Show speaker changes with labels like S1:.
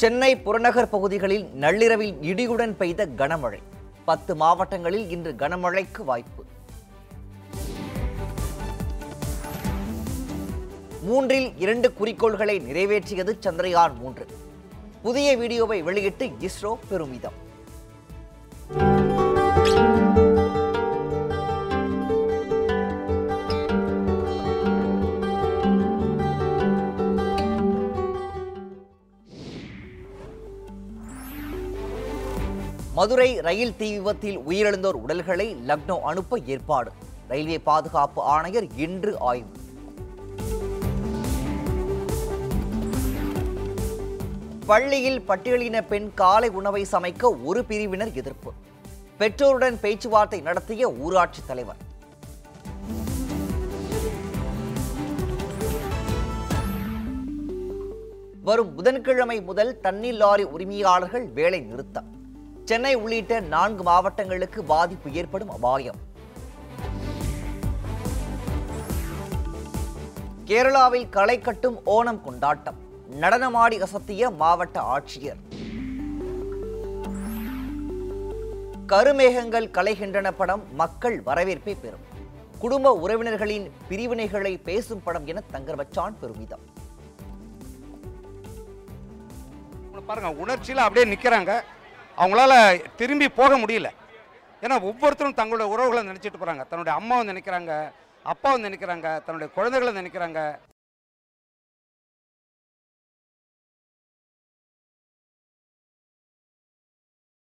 S1: சென்னை புறநகர் பகுதிகளில் நள்ளிரவில் இடியுடன் பெய்த கனமழை. பத்து மாவட்டங்களில் இன்று கனமழைக்கு வாய்ப்பு. மூன்றில் இரண்டு குறிக்கோள்களை நிறைவேற்றியது சந்திரயான் மூன்று. புதிய வீடியோவை வெளியிட்டு இஸ்ரோ பெருமிதம். மதுரை ரயில் தீ விபத்தில் உயிரிழந்தோர் உடல்களை லக்னோ அனுப்ப ஏற்பாடு. ரயில்வே பாதுகாப்பு ஆணையர் இன்று ஆய்வு. பள்ளியில் பட்டியலின பெண் காலை உணவை சமைக்க ஒரு பிரிவினர் எதிர்ப்பு. பெற்றோருடன் பேச்சுவார்த்தை நடத்திய ஊராட்சி தலைவர். வரும் புதன்கிழமை முதல் தண்ணீர் லாரி உரிமையாளர்கள் வேலை நிறுத்தம். சென்னை உள்ளிட்ட நான்கு மாவட்டங்களுக்கு பாதிப்பு ஏற்படும் அபாயம். கேரளாவில் களை கட்டும் ஓணம் கொண்டாட்டம். நடனமாடி அசத்திய மாவட்ட ஆட்சியர். கருமேகங்கள் கலைகின்றன படம் மக்கள் வரவேற்பை பெறும். குடும்ப உறவினர்களின் பிரிவினைகளை பேசும் படம் என தங்கர் வச்சான் பெருமிதம்.
S2: பாருங்க உணர்ச்சியில் அப்படியே நிற்கிறாங்க அவங்களால திரும்பி போக முடியல. ஏன்னா ஒவ்வொருத்தரும் தங்களுடைய உறவுகளை நினச்சிட்டு போகிறாங்க தன்னுடைய அம்மாவை நினைக்கிறாங்க அப்பாவை நினைக்கிறாங்க தன்னுடைய குழந்தைகளை நினைக்கிறாங்க.